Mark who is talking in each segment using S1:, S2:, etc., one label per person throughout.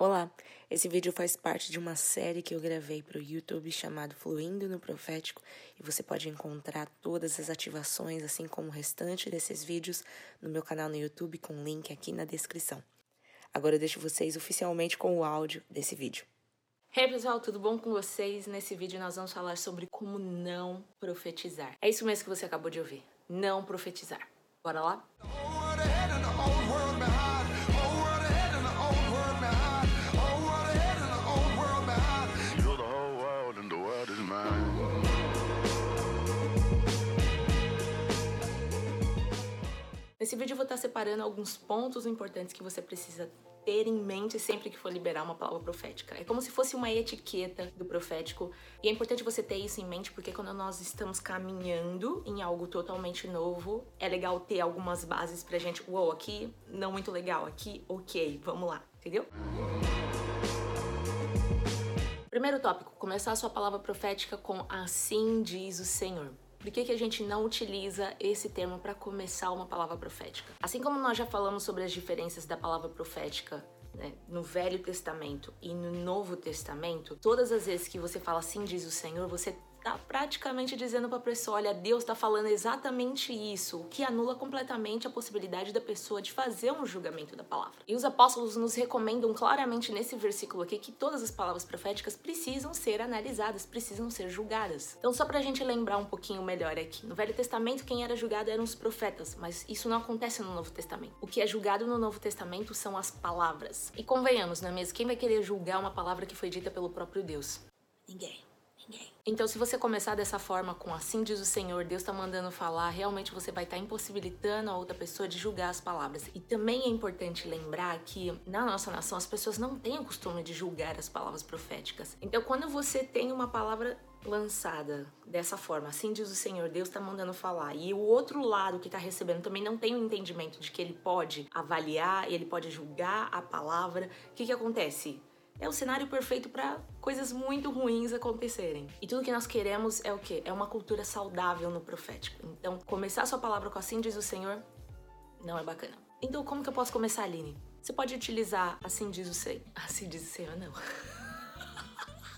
S1: Olá, esse vídeo faz parte de uma série que eu gravei para o YouTube chamado Fluindo no Profético e você pode encontrar todas as ativações, assim como o restante desses vídeos, no meu canal no YouTube com link aqui na descrição. Agora eu deixo vocês oficialmente com o áudio desse vídeo.
S2: Hey pessoal, tudo bom com vocês? Nesse vídeo nós vamos falar sobre como não profetizar. É isso mesmo que você acabou de ouvir, não profetizar. Bora lá? Nesse vídeo eu vou estar separando alguns pontos importantes que você precisa ter em mente sempre que for liberar uma palavra profética. É como se fosse uma etiqueta do profético e é importante você ter isso em mente porque quando nós estamos caminhando em algo totalmente novo, é legal ter algumas bases pra gente. Uou, aqui não muito legal, aqui ok, vamos lá, entendeu? Primeiro tópico, começar a sua palavra profética com assim diz o Senhor. Por que, que a gente não utiliza esse termo para começar uma palavra profética? Assim como nós já falamos sobre as diferenças da palavra profética né, no Velho Testamento e no Novo Testamento, todas as vezes que você fala assim diz o Senhor, você tá praticamente dizendo para a pessoa, olha, Deus está falando exatamente isso, que anula completamente a possibilidade da pessoa de fazer um julgamento da palavra. E os apóstolos nos recomendam claramente nesse versículo aqui que todas as palavras proféticas precisam ser analisadas, precisam ser julgadas. Então, só para a gente lembrar um pouquinho melhor aqui, no Velho Testamento quem era julgado eram os profetas, mas isso não acontece no Novo Testamento. O que é julgado no Novo Testamento são as palavras. E convenhamos, não é mesmo? Quem vai querer julgar uma palavra que foi dita pelo próprio Deus? Ninguém ninguém. Então, se você começar dessa forma, com assim diz o Senhor, Deus está mandando falar, realmente você vai estar tá impossibilitando a outra pessoa de julgar as palavras. E também é importante lembrar que na nossa nação as pessoas não têm o costume de julgar as palavras proféticas. Então, quando você tem uma palavra lançada dessa forma, assim diz o Senhor, Deus está mandando falar, e o outro lado que está recebendo também não tem o um entendimento de que ele pode avaliar, ele pode julgar a palavra, o que, que acontece? É o cenário perfeito para coisas muito ruins acontecerem. E tudo que nós queremos é o quê? É uma cultura saudável no profético. Então, começar sua palavra com assim diz o Senhor não é bacana. Então, como que eu posso começar, Aline? Você pode utilizar assim diz o Senhor. Assim diz o Senhor, não.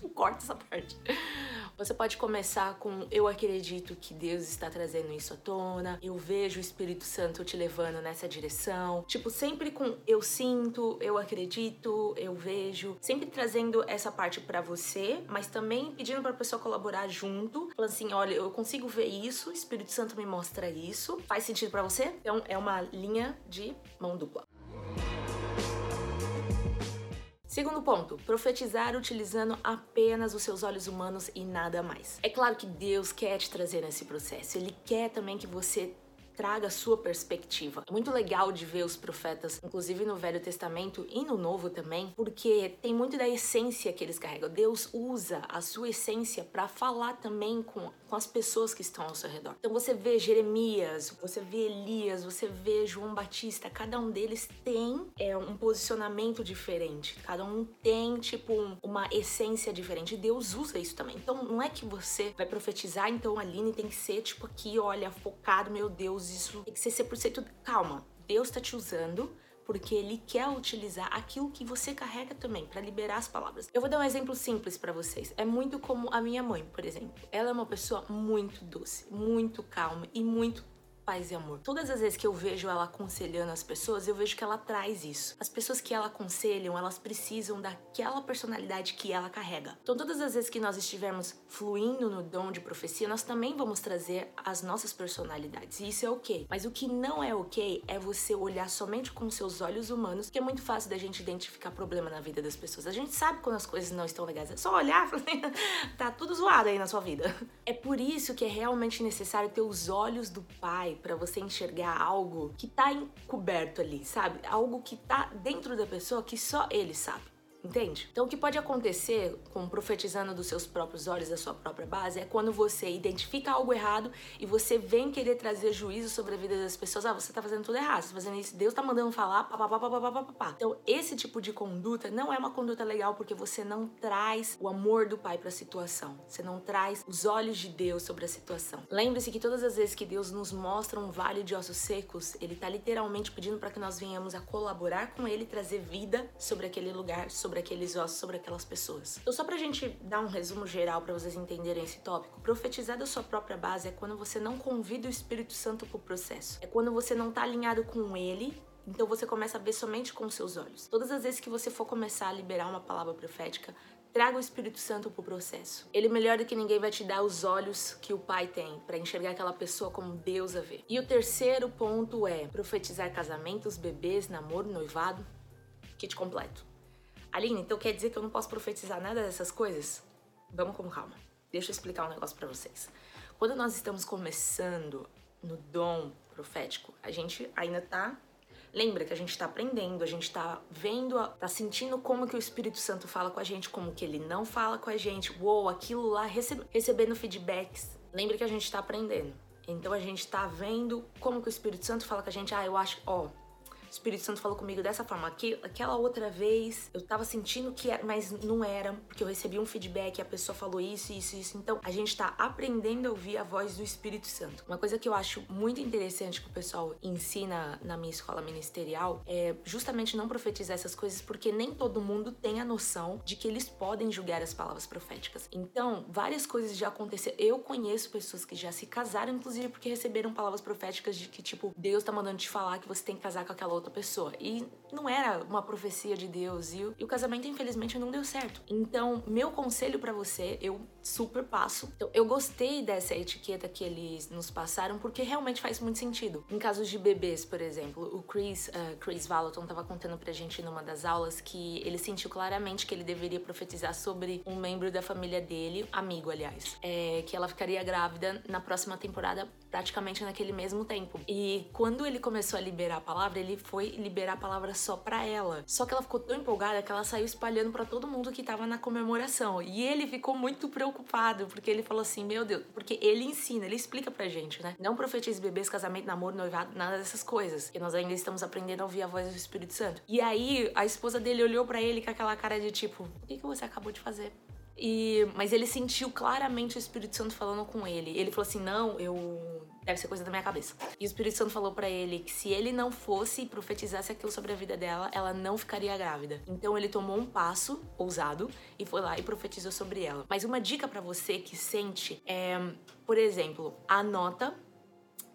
S2: Corta essa parte. Você pode começar com eu acredito que Deus está trazendo isso à tona, eu vejo o Espírito Santo te levando nessa direção. Tipo, sempre com eu sinto, eu acredito, eu vejo, sempre trazendo essa parte para você, mas também pedindo para a pessoa colaborar junto, falando assim, olha, eu consigo ver isso, o Espírito Santo me mostra isso. Faz sentido para você? Então é uma linha de mão dupla. Segundo ponto, profetizar utilizando apenas os seus olhos humanos e nada mais. É claro que Deus quer te trazer nesse processo, Ele quer também que você traga a sua perspectiva. É muito legal de ver os profetas, inclusive no Velho Testamento e no Novo também, porque tem muito da essência que eles carregam. Deus usa a sua essência para falar também com, com as pessoas que estão ao seu redor. Então você vê Jeremias, você vê Elias, você vê João Batista, cada um deles tem é, um posicionamento diferente, cada um tem tipo um, uma essência diferente. Deus usa isso também. Então não é que você vai profetizar, então a Aline tem que ser tipo aqui, olha, focado, meu Deus Deus, isso tem que ser 100% calma. Deus está te usando porque ele quer utilizar aquilo que você carrega também para liberar as palavras. Eu vou dar um exemplo simples para vocês. É muito como a minha mãe, por exemplo. Ela é uma pessoa muito doce, muito calma e muito paz e amor. Todas as vezes que eu vejo ela aconselhando as pessoas, eu vejo que ela traz isso. As pessoas que ela aconselham, elas precisam daquela personalidade que ela carrega. Então, todas as vezes que nós estivermos fluindo no dom de profecia, nós também vamos trazer as nossas personalidades. E isso é ok. Mas o que não é ok é você olhar somente com seus olhos humanos, que é muito fácil da gente identificar problema na vida das pessoas. A gente sabe quando as coisas não estão legais. É só olhar tá tudo zoado aí na sua vida. É por isso que é realmente necessário ter os olhos do Pai para você enxergar algo que tá encoberto ali, sabe? Algo que tá dentro da pessoa que só ele sabe. Entende? Então, o que pode acontecer com profetizando dos seus próprios olhos, da sua própria base, é quando você identifica algo errado e você vem querer trazer juízo sobre a vida das pessoas. Ah, você tá fazendo tudo errado, você tá fazendo isso, Deus tá mandando falar, papapá, Então, esse tipo de conduta não é uma conduta legal porque você não traz o amor do Pai para a situação. Você não traz os olhos de Deus sobre a situação. Lembre-se que todas as vezes que Deus nos mostra um vale de ossos secos, ele tá literalmente pedindo para que nós venhamos a colaborar com ele, trazer vida sobre aquele lugar, sobre sobre aqueles ossos, sobre aquelas pessoas. Então, só pra gente dar um resumo geral para vocês entenderem esse tópico, profetizar da sua própria base é quando você não convida o Espírito Santo pro processo. É quando você não tá alinhado com ele então você começa a ver somente com seus olhos. Todas as vezes que você for começar a liberar uma palavra profética, traga o Espírito Santo pro processo. Ele melhor do que ninguém vai te dar os olhos que o Pai tem para enxergar aquela pessoa como Deus a vê. E o terceiro ponto é profetizar casamentos, bebês, namoro, noivado, kit completo. Aline, então quer dizer que eu não posso profetizar nada dessas coisas? Vamos com calma. Deixa eu explicar um negócio para vocês. Quando nós estamos começando no dom profético, a gente ainda tá Lembra que a gente está aprendendo, a gente está vendo, está sentindo como que o Espírito Santo fala com a gente, como que ele não fala com a gente. Uou, aquilo lá, recebe, recebendo feedbacks. Lembra que a gente está aprendendo. Então a gente está vendo como que o Espírito Santo fala com a gente. Ah, eu acho, ó, Espírito Santo falou comigo dessa forma. Aqui, aquela outra vez eu tava sentindo que era, mas não era, porque eu recebi um feedback, a pessoa falou isso, isso, isso. Então a gente tá aprendendo a ouvir a voz do Espírito Santo. Uma coisa que eu acho muito interessante que o pessoal ensina na minha escola ministerial é justamente não profetizar essas coisas, porque nem todo mundo tem a noção de que eles podem julgar as palavras proféticas. Então, várias coisas já aconteceram. Eu conheço pessoas que já se casaram, inclusive porque receberam palavras proféticas de que, tipo, Deus tá mandando te falar que você tem que casar com aquela outra outra pessoa. E não era uma profecia de Deus. E o, e o casamento, infelizmente, não deu certo. Então, meu conselho para você, eu super passo. Então, eu gostei dessa etiqueta que eles nos passaram porque realmente faz muito sentido. Em casos de bebês, por exemplo, o Chris, uh, Chris Vallotton tava contando pra gente numa das aulas que ele sentiu claramente que ele deveria profetizar sobre um membro da família dele, amigo, aliás, é, que ela ficaria grávida na próxima temporada, praticamente naquele mesmo tempo. E quando ele começou a liberar a palavra, ele foi liberar a palavra só pra ela. Só que ela ficou tão empolgada que ela saiu espalhando para todo mundo que tava na comemoração. E ele ficou muito preocupado, porque ele falou assim: Meu Deus, porque ele ensina, ele explica pra gente, né? Não profetize bebês, casamento, namoro, noivado, nada dessas coisas. Que nós ainda estamos aprendendo a ouvir a voz do Espírito Santo. E aí a esposa dele olhou para ele com aquela cara de tipo: O que, que você acabou de fazer? E, mas ele sentiu claramente o Espírito Santo falando com ele. Ele falou assim: Não, eu deve ser coisa da minha cabeça. E o Espírito Santo falou para ele que se ele não fosse e profetizasse aquilo sobre a vida dela, ela não ficaria grávida. Então ele tomou um passo ousado e foi lá e profetizou sobre ela. Mas uma dica para você que sente é, por exemplo, anota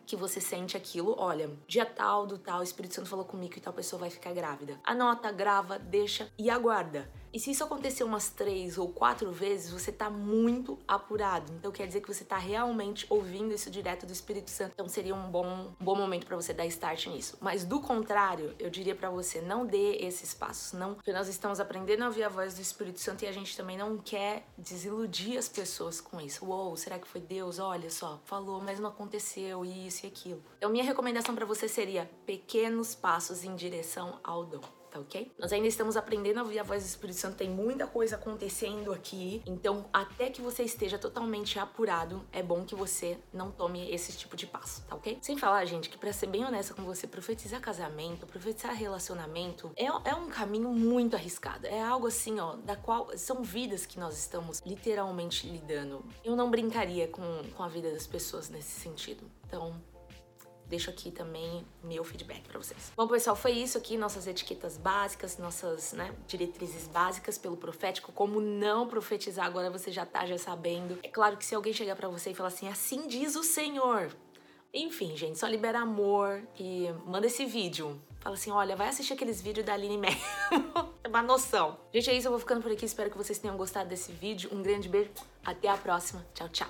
S2: que você sente aquilo, olha, dia tal, do tal, o Espírito Santo falou comigo que tal pessoa vai ficar grávida. Anota, grava, deixa e aguarda. E se isso acontecer umas três ou quatro vezes, você tá muito apurado. Então quer dizer que você tá realmente ouvindo isso direto do Espírito Santo. Então seria um bom, um bom momento para você dar start nisso. Mas do contrário, eu diria para você não dê esses passos, não, porque nós estamos aprendendo a ouvir a voz do Espírito Santo e a gente também não quer desiludir as pessoas com isso. Uou, será que foi Deus? Olha só, falou, mas não aconteceu isso e aquilo. Então minha recomendação para você seria pequenos passos em direção ao dom tá ok? Nós ainda estamos aprendendo a ouvir a voz do Espírito Santo, tem muita coisa acontecendo aqui, então até que você esteja totalmente apurado, é bom que você não tome esse tipo de passo, tá ok? Sem falar, gente, que pra ser bem honesta com você, profetizar casamento, profetizar relacionamento, é, é um caminho muito arriscado, é algo assim, ó, da qual são vidas que nós estamos literalmente lidando. Eu não brincaria com, com a vida das pessoas nesse sentido, então deixo aqui também meu feedback para vocês. Bom, pessoal, foi isso aqui, nossas etiquetas básicas, nossas né, diretrizes básicas pelo profético, como não profetizar, agora você já tá já sabendo. É claro que se alguém chegar para você e falar assim, assim diz o Senhor, enfim, gente, só libera amor e manda esse vídeo. Fala assim, olha, vai assistir aqueles vídeos da Aline mesmo. é uma noção. Gente, é isso, eu vou ficando por aqui. Espero que vocês tenham gostado desse vídeo. Um grande beijo. Até a próxima. Tchau, tchau.